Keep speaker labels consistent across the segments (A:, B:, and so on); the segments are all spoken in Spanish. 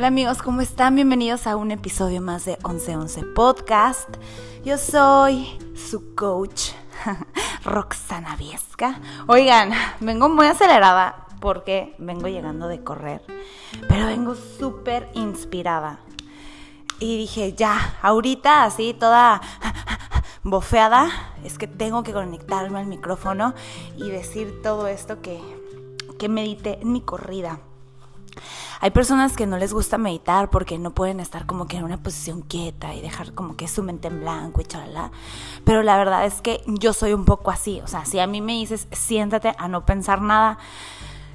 A: Hola amigos, ¿cómo están? Bienvenidos a un episodio más de 1111 Podcast. Yo soy su coach, Roxana Viesca. Oigan, vengo muy acelerada porque vengo llegando de correr, pero vengo súper inspirada. Y dije, ya, ahorita así toda bofeada, es que tengo que conectarme al micrófono y decir todo esto que, que medité en mi corrida. Hay personas que no les gusta meditar porque no pueden estar como que en una posición quieta y dejar como que su mente en blanco y chalala. Pero la verdad es que yo soy un poco así. O sea, si a mí me dices siéntate a no pensar nada,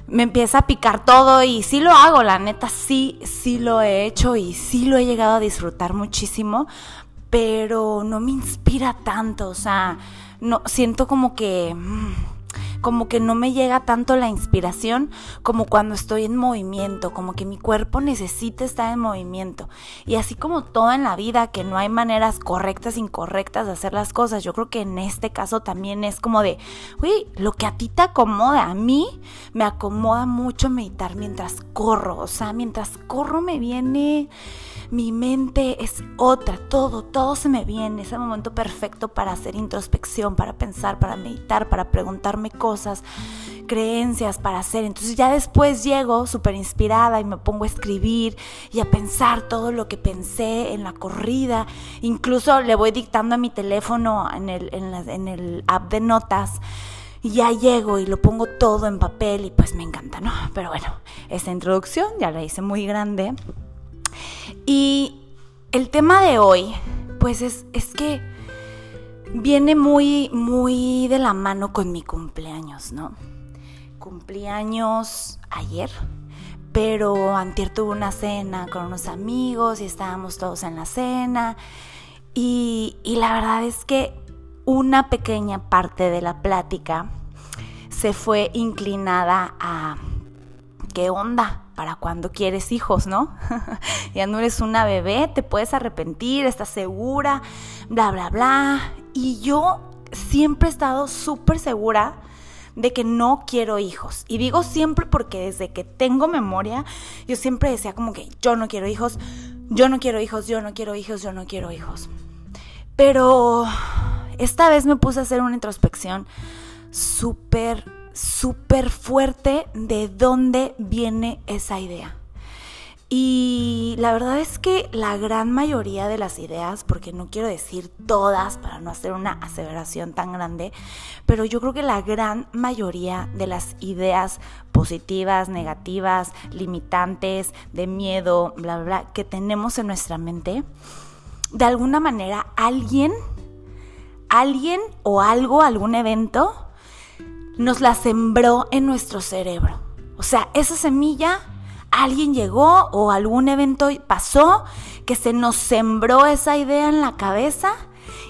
A: me empieza a picar todo y sí lo hago, la neta sí, sí lo he hecho y sí lo he llegado a disfrutar muchísimo, pero no me inspira tanto, o sea, no siento como que mm, como que no me llega tanto la inspiración como cuando estoy en movimiento, como que mi cuerpo necesita estar en movimiento. Y así como todo en la vida, que no hay maneras correctas, incorrectas de hacer las cosas, yo creo que en este caso también es como de, uy, lo que a ti te acomoda, a mí me acomoda mucho meditar mientras corro, o sea, mientras corro me viene mi mente es otra, todo, todo se me viene, es el momento perfecto para hacer introspección, para pensar, para meditar, para preguntarme cosas, creencias para hacer. Entonces ya después llego súper inspirada y me pongo a escribir y a pensar todo lo que pensé en la corrida. Incluso le voy dictando a mi teléfono en el, en, el app de notas. Y ya llego y lo pongo todo en papel y pues me encanta, ¿no? Pero bueno, esta introducción ya la hice muy grande. Y el tema de hoy, pues es, es que viene muy, muy de la mano con mi cumpleaños, ¿no? Cumpleaños ayer, pero antier tuve una cena con unos amigos y estábamos todos en la cena. Y, y la verdad es que una pequeña parte de la plática se fue inclinada a ¿qué onda? Para cuando quieres hijos, ¿no? ya no eres una bebé, te puedes arrepentir, estás segura, bla, bla, bla. Y yo siempre he estado súper segura de que no quiero hijos. Y digo siempre porque desde que tengo memoria, yo siempre decía como que yo no quiero hijos, yo no quiero hijos, yo no quiero hijos, yo no quiero hijos. Pero esta vez me puse a hacer una introspección súper súper fuerte de dónde viene esa idea. Y la verdad es que la gran mayoría de las ideas, porque no quiero decir todas para no hacer una aseveración tan grande, pero yo creo que la gran mayoría de las ideas positivas, negativas, limitantes, de miedo, bla, bla, bla, que tenemos en nuestra mente, de alguna manera alguien, alguien o algo, algún evento, nos la sembró en nuestro cerebro. O sea, esa semilla, alguien llegó o algún evento pasó que se nos sembró esa idea en la cabeza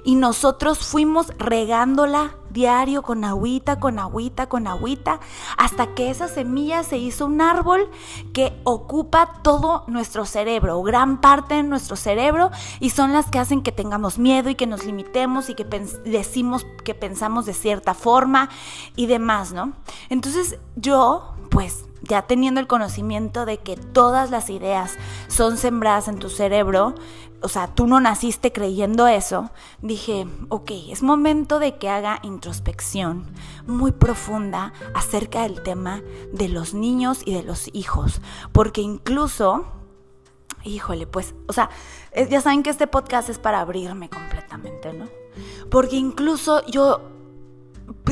A: y nosotros fuimos regándola diario con agüita, con agüita, con agüita, hasta que esa semilla se hizo un árbol que ocupa todo nuestro cerebro, gran parte de nuestro cerebro, y son las que hacen que tengamos miedo y que nos limitemos y que decimos que pensamos de cierta forma y demás, ¿no? Entonces yo, pues ya teniendo el conocimiento de que todas las ideas son sembradas en tu cerebro, o sea, tú no naciste creyendo eso, dije, ok, es momento de que haga introspección muy profunda acerca del tema de los niños y de los hijos, porque incluso, híjole, pues, o sea, ya saben que este podcast es para abrirme completamente, ¿no? Porque incluso yo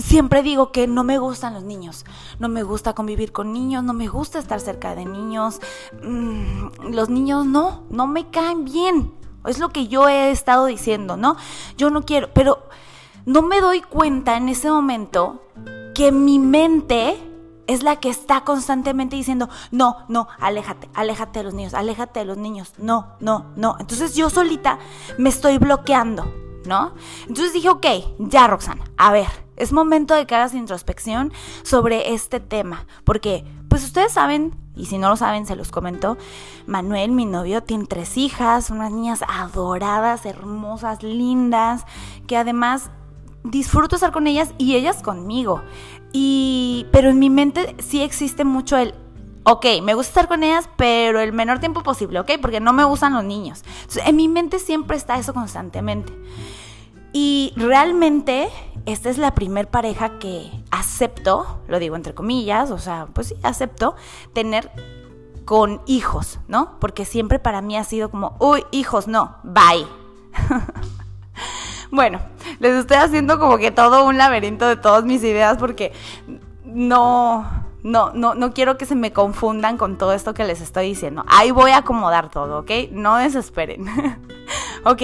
A: siempre digo que no me gustan los niños, no me gusta convivir con niños, no me gusta estar cerca de niños, mm, los niños no, no me caen bien, es lo que yo he estado diciendo, ¿no? Yo no quiero, pero no me doy cuenta en ese momento que mi mente es la que está constantemente diciendo, no, no, aléjate, aléjate de los niños, aléjate de los niños, no, no, no. Entonces yo solita me estoy bloqueando, ¿no? Entonces dije, ok, ya Roxana, a ver, es momento de que hagas introspección sobre este tema, porque pues ustedes saben, y si no lo saben se los comento, Manuel, mi novio, tiene tres hijas, unas niñas adoradas, hermosas, lindas, que además disfruto estar con ellas y ellas conmigo. Y pero en mi mente sí existe mucho el ok, me gusta estar con ellas, pero el menor tiempo posible, ok, porque no me gustan los niños. en mi mente siempre está eso constantemente. Y realmente esta es la primer pareja que acepto, lo digo entre comillas, o sea, pues sí, acepto tener con hijos, ¿no? Porque siempre para mí ha sido como, uy, hijos, no, bye. bueno, les estoy haciendo como que todo un laberinto de todas mis ideas porque no, no, no, no quiero que se me confundan con todo esto que les estoy diciendo. Ahí voy a acomodar todo, ¿ok? No desesperen. ok,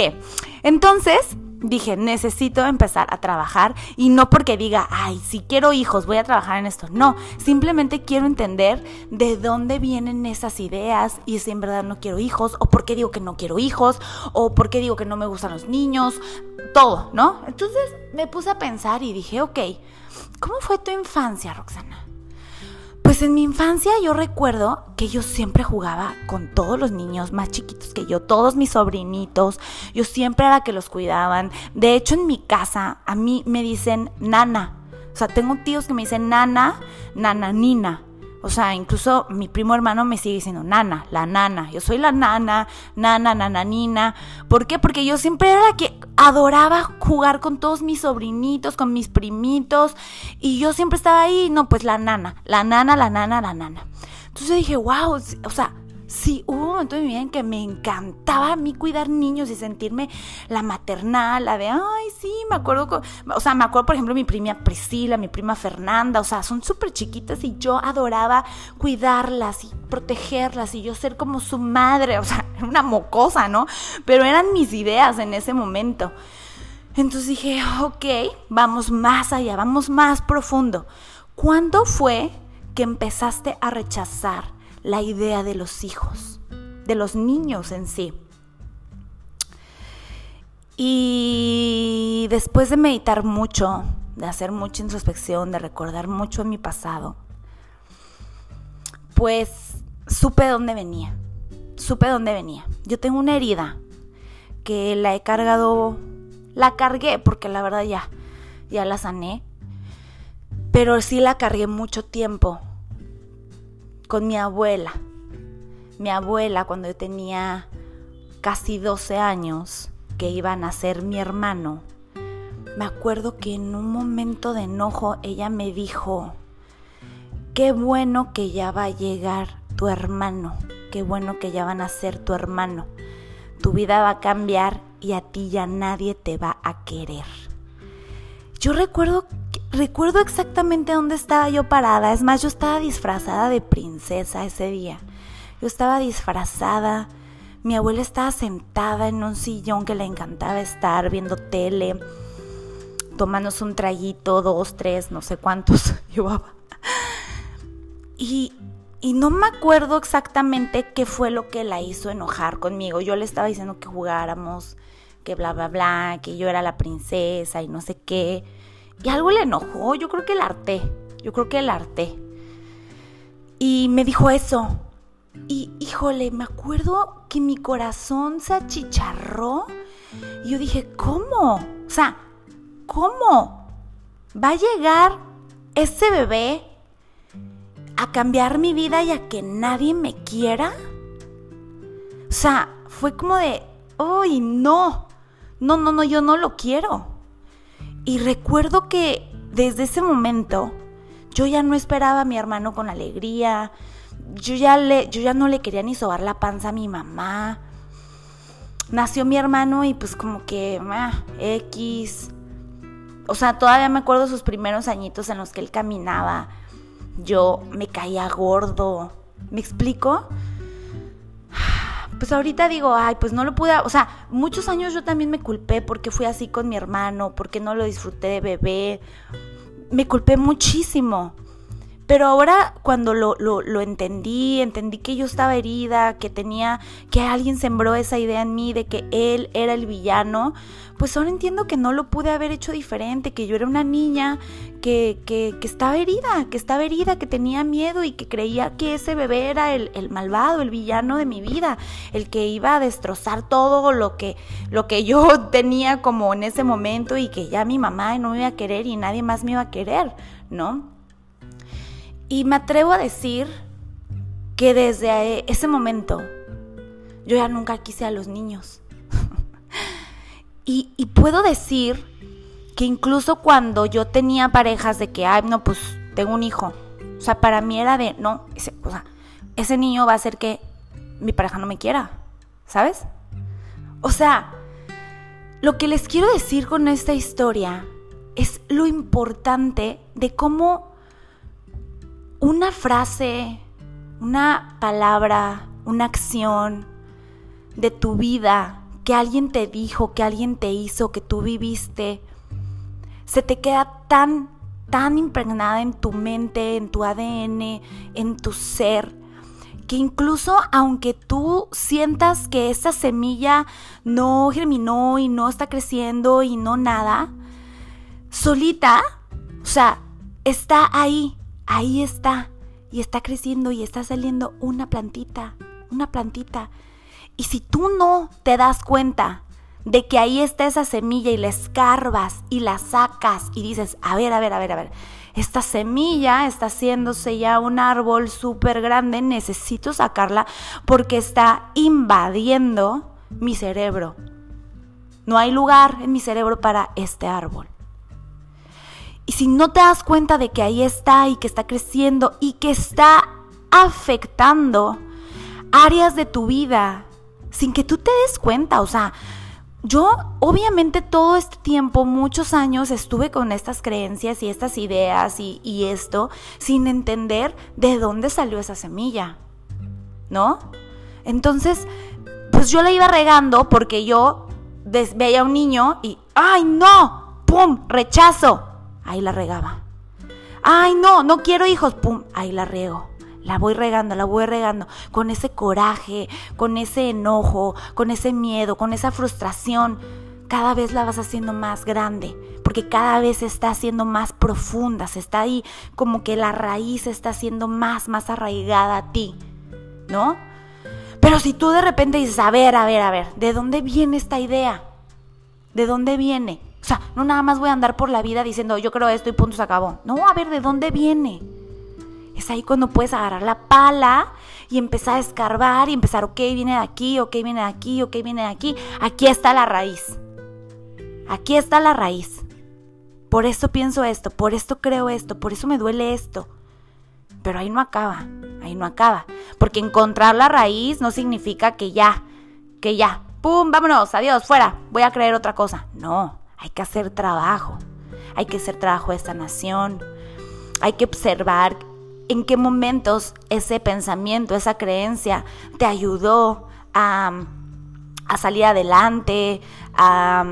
A: entonces dije, necesito empezar a trabajar y no porque diga, ay, si quiero hijos, voy a trabajar en esto. No, simplemente quiero entender de dónde vienen esas ideas y si en verdad no quiero hijos o por qué digo que no quiero hijos o por qué digo que no me gustan los niños, todo, ¿no? Entonces me puse a pensar y dije, ok, ¿cómo fue tu infancia, Roxana? Pues en mi infancia yo recuerdo que yo siempre jugaba con todos los niños más chiquitos que yo, todos mis sobrinitos, yo siempre era la que los cuidaban. De hecho en mi casa a mí me dicen nana, o sea, tengo tíos que me dicen nana, nana, nina. O sea, incluso mi primo hermano me sigue diciendo nana, la nana. Yo soy la nana, nana, nananina. ¿Por qué? Porque yo siempre era la que adoraba jugar con todos mis sobrinitos, con mis primitos. Y yo siempre estaba ahí, no, pues la nana, la nana, la nana, la nana. Entonces dije, wow, o sea, Sí, hubo un momento en mi vida en que me encantaba a mí cuidar niños y sentirme la maternal, la de, ay, sí, me acuerdo, o sea, me acuerdo, por ejemplo, mi prima Priscila, mi prima Fernanda, o sea, son súper chiquitas y yo adoraba cuidarlas y protegerlas y yo ser como su madre, o sea, una mocosa, ¿no? Pero eran mis ideas en ese momento. Entonces dije, ok, vamos más allá, vamos más profundo. ¿Cuándo fue que empezaste a rechazar? La idea de los hijos, de los niños en sí. Y después de meditar mucho, de hacer mucha introspección, de recordar mucho en mi pasado, pues supe dónde venía, supe dónde venía. Yo tengo una herida que la he cargado, la cargué porque la verdad ya, ya la sané, pero sí la cargué mucho tiempo con mi abuela. Mi abuela cuando yo tenía casi 12 años, que iba a nacer mi hermano, me acuerdo que en un momento de enojo ella me dijo, qué bueno que ya va a llegar tu hermano, qué bueno que ya va a nacer tu hermano, tu vida va a cambiar y a ti ya nadie te va a querer. Yo recuerdo recuerdo exactamente dónde estaba yo parada. Es más, yo estaba disfrazada de princesa ese día. Yo estaba disfrazada. Mi abuela estaba sentada en un sillón que le encantaba estar viendo tele, tomándose un traguito, dos, tres, no sé cuántos llevaba. Y, y no me acuerdo exactamente qué fue lo que la hizo enojar conmigo. Yo le estaba diciendo que jugáramos, que bla, bla, bla, que yo era la princesa y no sé qué. Y algo le enojó, yo creo que el harté, yo creo que el harté. Y me dijo eso. Y híjole, me acuerdo que mi corazón se achicharró. Y yo dije, ¿cómo? O sea, ¿cómo? ¿Va a llegar ese bebé a cambiar mi vida y a que nadie me quiera? O sea, fue como de, ¡ay, no! No, no, no, yo no lo quiero. Y recuerdo que desde ese momento yo ya no esperaba a mi hermano con alegría, yo ya, le, yo ya no le quería ni sobar la panza a mi mamá. Nació mi hermano y pues como que, ah, X. O sea, todavía me acuerdo sus primeros añitos en los que él caminaba. Yo me caía gordo. ¿Me explico? Pues ahorita digo, ay, pues no lo pude, o sea, muchos años yo también me culpé porque fui así con mi hermano, porque no lo disfruté de bebé, me culpé muchísimo. Pero ahora cuando lo, lo, entendí, entendí que yo estaba herida, que tenía, que alguien sembró esa idea en mí de que él era el villano, pues ahora entiendo que no lo pude haber hecho diferente, que yo era una niña que, que, que estaba herida, que estaba herida, que tenía miedo y que creía que ese bebé era el, el, malvado, el villano de mi vida, el que iba a destrozar todo lo que, lo que yo tenía como en ese momento y que ya mi mamá no me iba a querer y nadie más me iba a querer, ¿no? Y me atrevo a decir que desde ese momento yo ya nunca quise a los niños. y, puedo decir que incluso cuando yo tenía parejas de que, ay, no, pues tengo un hijo. O sea, para mí era de, no, ese, ese niño va a hacer que mi pareja no me quiera, ¿sabes? O sea, lo que les quiero decir con esta historia es lo importante de cómo una frase, una palabra, una acción de tu vida que alguien te dijo, que alguien te hizo, que tú viviste, se te queda tan, tan impregnada en tu mente, en tu ADN, en tu ser, que incluso aunque tú sientas que esa semilla no germinó y no está creciendo y no nada, solita, o sea, está ahí, ahí está, y está creciendo y está saliendo una plantita, una plantita. Y si tú no te das cuenta de que ahí está esa semilla y la escarbas y la sacas y dices, a ver, a ver, a ver, a ver, esta semilla está haciéndose ya un árbol súper grande, necesito sacarla porque está invadiendo mi cerebro. No hay lugar en mi cerebro para este árbol. Y si no te das cuenta de que ahí está y que está creciendo y que está afectando áreas de tu vida sin que tú te des cuenta, o sea, yo obviamente todo este tiempo, muchos años, estuve con estas creencias y estas ideas y, esto sin entender de dónde salió esa semilla, ¿no? Entonces, pues yo la iba regando porque yo veía a un niño y, ¡ay no! ¡Pum! ¡Rechazo! Ahí la regaba. Ay, no, no quiero hijos, pum, ahí la riego. La voy regando, la voy regando, con ese coraje, con ese enojo, con ese miedo, con esa frustración. Cada vez la vas haciendo más grande, porque cada vez se está haciendo más profunda, se está ahí como que la raíz está siendo más, más arraigada a ti, ¿no? Pero si tú de repente dices, a ver, a ver, a ver, ¿de dónde viene esta idea? ¿De dónde viene? Sea, no nada más voy a andar por la vida diciendo yo creo esto y punto se acabó. No, a ver, ¿de dónde viene? Es ahí cuando puedes agarrar la pala y empezar a escarbar y empezar, ok, viene de aquí, ok, viene de aquí, ok, viene de aquí. Aquí está la raíz. Aquí está la raíz. Por eso pienso esto, por esto creo esto, por eso me duele esto. Pero ahí no acaba, ahí no acaba. Porque encontrar la raíz no significa que ya, que ya, ¡pum! Vámonos, adiós, fuera, voy a creer otra cosa. No, hay que hacer trabajo, hay que hacer trabajo de sanación, hay que observar en qué momentos ese pensamiento, esa creencia te ayudó a, salir adelante, a,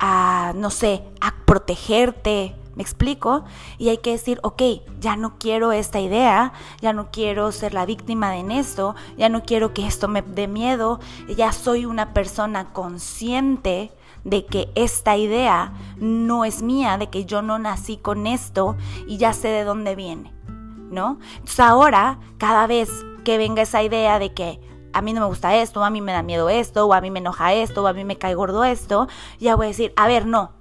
A: a, no sé, a protegerte, ¿Me explico? Y hay que decir, ok, ya no quiero esta idea, ya no quiero ser la víctima de esto, ya no quiero que esto me dé miedo, ya soy una persona consciente de que esta idea no es mía, de que yo no nací con esto y ya sé de dónde viene, ¿no? Entonces ahora, cada vez que venga esa idea de que a mí no me gusta esto, o a mí me da miedo esto, o a mí me enoja esto, o a mí me cae gordo esto, ya voy a decir, a ver, no,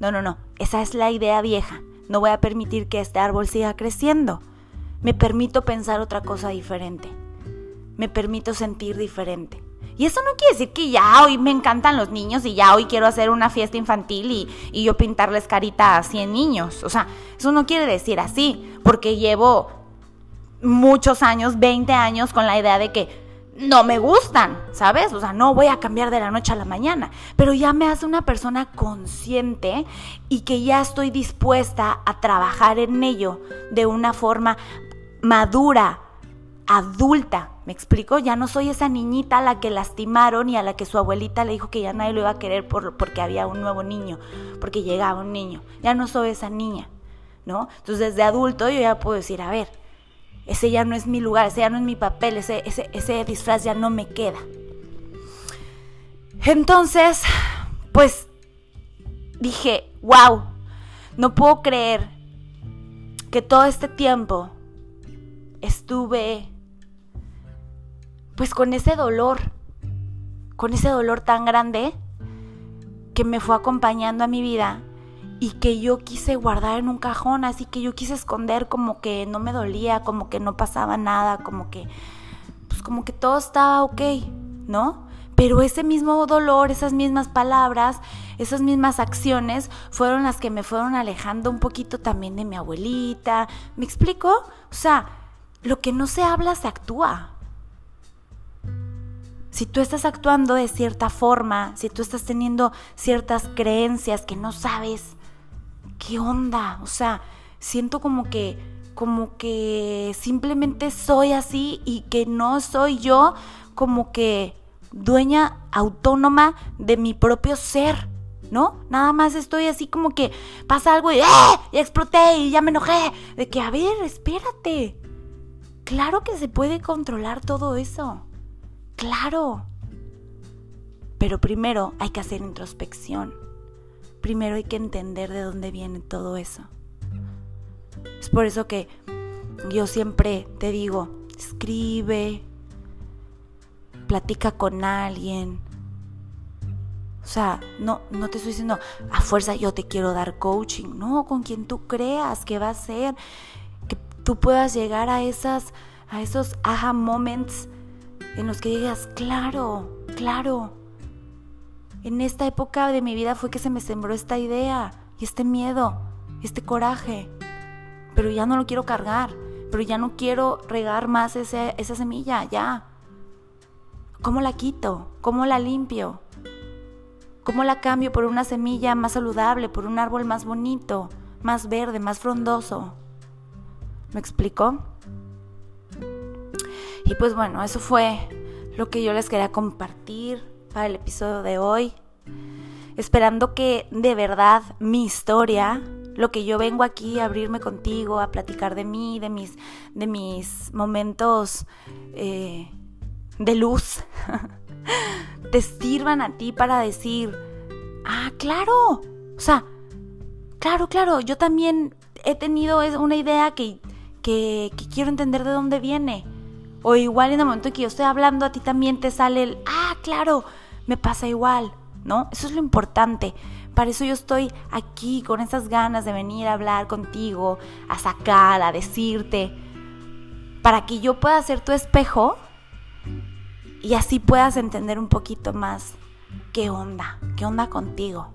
A: no, no, no, esa es la idea vieja, no voy a permitir que este árbol siga creciendo, me permito pensar otra cosa diferente, me permito sentir diferente. Y eso no quiere decir que ya hoy me encantan los niños y ya hoy quiero hacer una fiesta infantil y, yo pintarles carita a 100 niños. O sea, eso no quiere decir así, porque llevo muchos años, 20 años con la idea de que no me gustan, ¿sabes? O sea, no voy a cambiar de la noche a la mañana, pero ya me hace una persona consciente y que ya estoy dispuesta a trabajar en ello de una forma madura, adulta, ¿me explico? Ya no soy esa niñita a la que lastimaron y a la que su abuelita le dijo que ya nadie lo iba a querer por, porque había un nuevo niño, porque llegaba un niño. Ya no soy esa niña, ¿no? Entonces desde adulto yo ya puedo decir, a ver, ese ya no es mi lugar, ese ya no es mi papel, ese, ese, ese disfraz ya no me queda. Entonces, pues dije, wow, no puedo creer que todo este tiempo estuve pues con ese dolor, con ese dolor tan grande que me fue acompañando a mi vida y que yo quise guardar en un cajón, así que yo quise esconder como que no me dolía, como que no pasaba nada, como que pues como que todo estaba ok, ¿no? Pero ese mismo dolor, esas mismas palabras, esas mismas acciones fueron las que me fueron alejando un poquito también de mi abuelita. ¿Me explico? O sea, lo que no se habla se actúa. Si tú estás actuando de cierta forma, si tú estás teniendo ciertas creencias que no sabes, ¿qué onda? O sea, siento como que como que simplemente soy así y que no soy yo como que dueña autónoma de mi propio ser, ¿no? Nada más estoy así como que pasa algo y ¡eh! Ya exploté y ya me enojé. De que, a ver, espérate. Claro que se puede controlar todo eso. Claro. Pero primero hay que hacer introspección. Primero hay que entender de dónde viene todo eso. Es por eso que yo siempre te digo, escribe, platica con alguien. O sea, no, no te estoy diciendo a fuerza yo te quiero dar coaching. No, con quien tú creas que va a ser. Que tú puedas llegar a esas, a esos aha moments en los que digas, claro, claro. En esta época de mi vida fue que se me sembró esta idea y este miedo, este coraje pero ya no lo quiero cargar, pero ya no quiero regar más esa semilla, ya. ¿Cómo la quito? ¿Cómo la limpio? ¿Cómo la cambio por una semilla más saludable, por un árbol más bonito, más verde, más frondoso? ¿Me explico? Y pues bueno, eso fue lo que yo les quería compartir para el episodio de hoy. Esperando que de verdad mi historia lo que yo vengo aquí a abrirme contigo, a platicar de mí, de mis, de mis momentos eh, de luz, te sirvan a ti para decir, ah, claro, o sea, claro, claro, yo también he tenido una idea que, que, que quiero entender de dónde viene. O igual en el momento en que yo estoy hablando, a ti también te sale el, ah, claro, me pasa igual, ¿no? Eso es lo importante. Para eso yo estoy aquí con esas ganas de venir a hablar contigo, a sacar, a decirte, para que yo pueda ser tu espejo y así puedas entender un poquito más qué onda, qué onda contigo.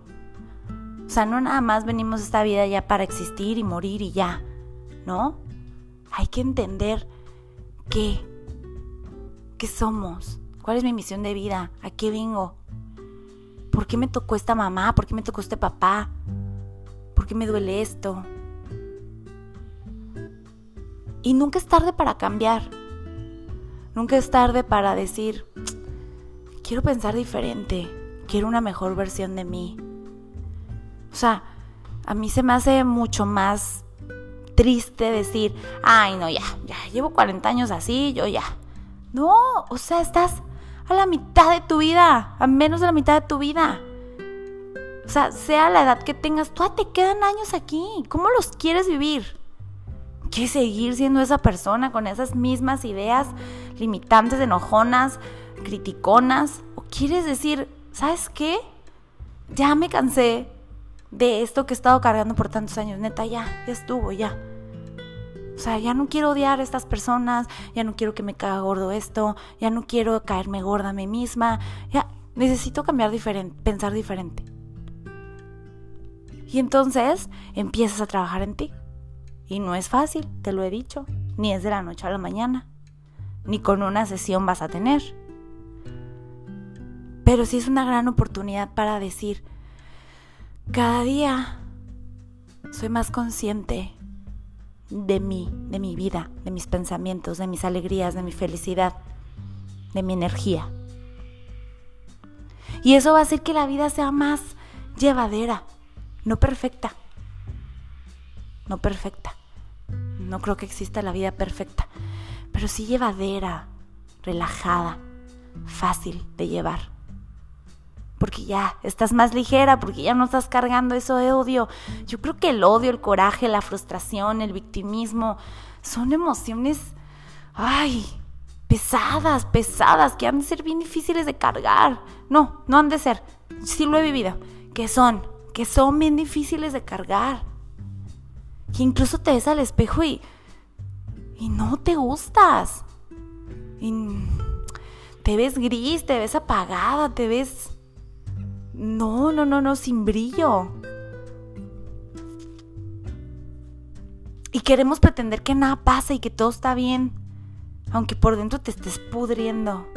A: O sea, no nada más venimos a esta vida ya para existir y morir y ya, ¿no? Hay que entender qué, qué somos, cuál es mi misión de vida, a qué vengo, ¿por qué me tocó esta mamá? ¿Por qué me tocó este papá? ¿Por qué me duele esto? Y nunca es tarde para cambiar. Nunca es tarde para decir, quiero pensar diferente, quiero una mejor versión de mí. O sea, a mí se me hace mucho más triste decir, ay, no, ya, ya, llevo 40 años así, yo ya. No, o sea, estás a la mitad de tu vida, a menos de la mitad de tu vida. O sea, sea la edad que tengas, todavía te quedan años aquí. ¿Cómo los quieres vivir? ¿Quieres seguir siendo esa persona con esas mismas ideas limitantes, enojonas, criticonas? ¿O quieres decir, ¿sabes qué? Ya me cansé de esto que he estado cargando por tantos años. Neta, ya, ya estuvo, ya. O sea, ya no quiero odiar a estas personas, ya no quiero que me caga gordo esto, ya no quiero caerme gorda a mí misma, ya necesito cambiar diferente, pensar diferente. Y entonces empiezas a trabajar en ti. Y no es fácil, te lo he dicho, ni es de la noche a la mañana, ni con una sesión vas a tener. Pero sí es una gran oportunidad para decir, cada día soy más consciente de mí, de mi vida, de mis pensamientos, de mis alegrías, de mi felicidad, de mi energía. Y eso va a hacer que la vida sea más llevadera, no perfecta. No perfecta. No creo que exista la vida perfecta, pero sí llevadera, relajada, fácil de llevar porque ya estás más ligera, porque ya no estás cargando eso de odio. Yo creo que el odio, el coraje, la frustración, el victimismo son emociones, ay, pesadas, pesadas, que han de ser bien difíciles de cargar. No, no han de ser, sí lo he vivido, que son, que son bien difíciles de cargar. Que incluso te ves al espejo y, y no te gustas. Y te ves gris, te ves apagada, te ves... No, no, no, no, sin brillo. Y queremos pretender que nada pasa y que todo está bien, aunque por dentro te estés pudriendo.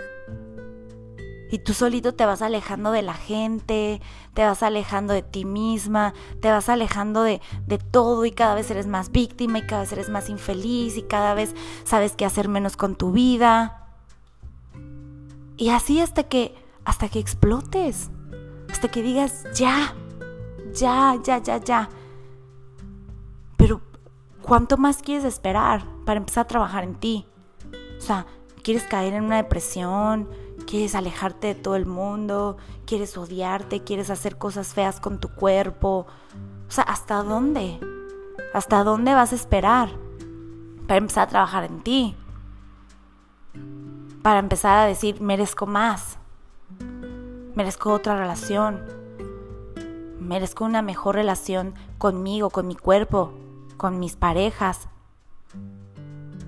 A: Y tú solito te vas alejando de la gente, te vas alejando de ti misma, te vas alejando de, de, todo y cada vez eres más víctima y cada vez eres más infeliz y cada vez sabes qué hacer menos con tu vida. Y así hasta que, hasta que explotes, hasta que digas, ya, ya, ya, ya, ya. Pero, ¿cuánto más quieres esperar para empezar a trabajar en ti? O sea, ¿quieres caer en una depresión? quieres alejarte de todo el mundo, quieres odiarte, quieres hacer cosas feas con tu cuerpo. O sea, ¿hasta dónde? ¿Hasta dónde vas a esperar para empezar a trabajar en ti? Para empezar a decir, merezco más, merezco otra relación, merezco una mejor relación conmigo, con mi cuerpo, con mis parejas.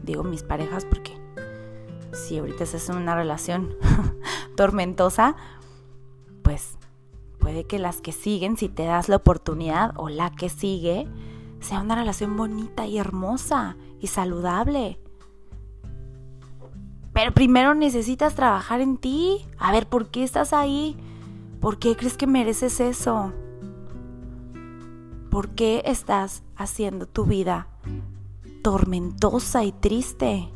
A: Digo mis parejas porque si ahorita estás en una relación tormentosa, pues puede que las que siguen, si te das la oportunidad, o la que sigue, sea una relación bonita y hermosa y saludable. Pero primero necesitas trabajar en ti. A ver, ¿por qué estás ahí? ¿Por qué crees que mereces eso? ¿Por qué estás haciendo tu vida tormentosa y triste?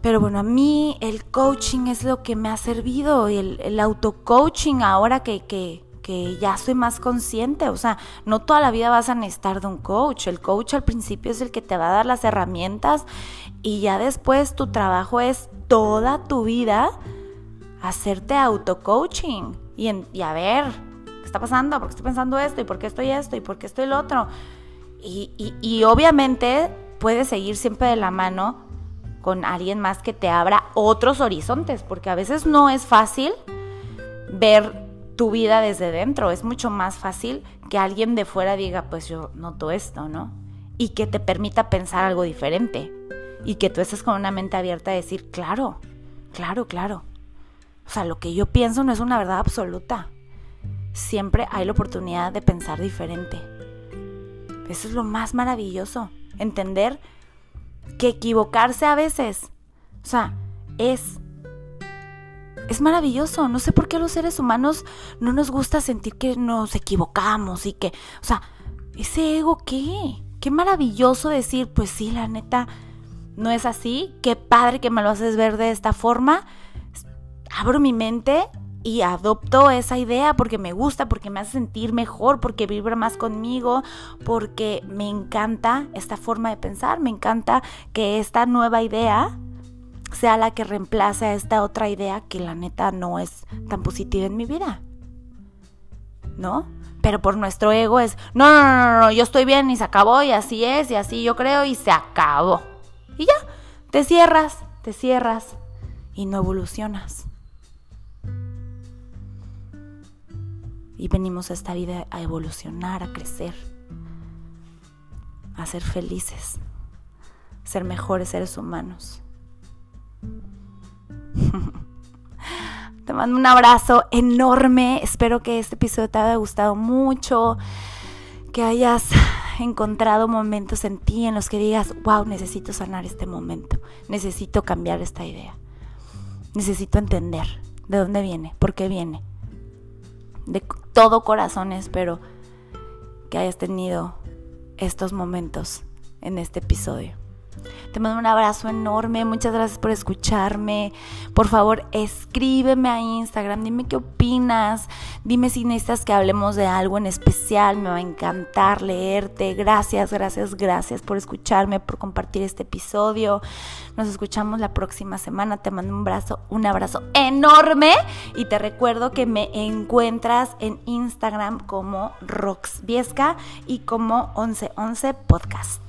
A: Pero bueno, a mí el coaching es lo que me ha servido el, el auto-coaching ahora que, que, que ya soy más consciente. O sea, no toda la vida vas a necesitar de un coach. El coach al principio es el que te va a dar las herramientas y ya después tu trabajo es toda tu vida hacerte auto-coaching y, a ver, ¿qué está pasando? ¿Por qué estoy pensando esto? ¿Y por qué estoy esto? ¿Y por qué estoy el otro? Y obviamente puedes seguir siempre de la mano con alguien más que te abra otros horizontes, porque a veces no es fácil ver tu vida desde dentro, es mucho más fácil que alguien de fuera diga, pues yo noto esto, ¿no? Y que te permita pensar algo diferente y que tú estés con una mente abierta a decir, claro, claro, claro. O sea, lo que yo pienso no es una verdad absoluta. Siempre hay la oportunidad de pensar diferente. Eso es lo más maravilloso, entender que equivocarse a veces. O sea, es es maravilloso. No sé por qué a los seres humanos no nos gusta sentir que nos equivocamos y que, o sea, ese ego qué? Qué maravilloso decir, pues sí, la neta no es así. Qué padre que me lo haces ver de esta forma. Abro mi mente y adopto esa idea porque me gusta, porque me hace sentir mejor, porque vibra más conmigo, porque me encanta esta forma de pensar, me encanta que esta nueva idea sea la que reemplace a esta otra idea que la neta no es tan positiva en mi vida. ¿No? Pero por nuestro ego es, no, no, no, no, yo estoy bien y se acabó y así es y así yo creo y se acabó. Y ya, te cierras, te cierras y no evolucionas. Y venimos a esta vida a evolucionar, a crecer, a ser felices, ser mejores seres humanos. Te mando un abrazo enorme. Espero que este episodio te haya gustado mucho. Que hayas encontrado momentos en ti en los que digas, wow, necesito sanar este momento. Necesito cambiar esta idea. Necesito entender de dónde viene, por qué viene de todo corazón espero que hayas tenido estos momentos en este episodio. Te mando un abrazo enorme, muchas gracias por escucharme. Por favor, escríbeme a Instagram, dime qué opinas, dime si necesitas que hablemos de algo en especial, me va a encantar leerte. Gracias, gracias, gracias por escucharme, por compartir este episodio. Nos escuchamos la próxima semana. Te mando un abrazo, un abrazo enorme y te recuerdo que me encuentras en Instagram como Roxviesca y como 1111 Podcast.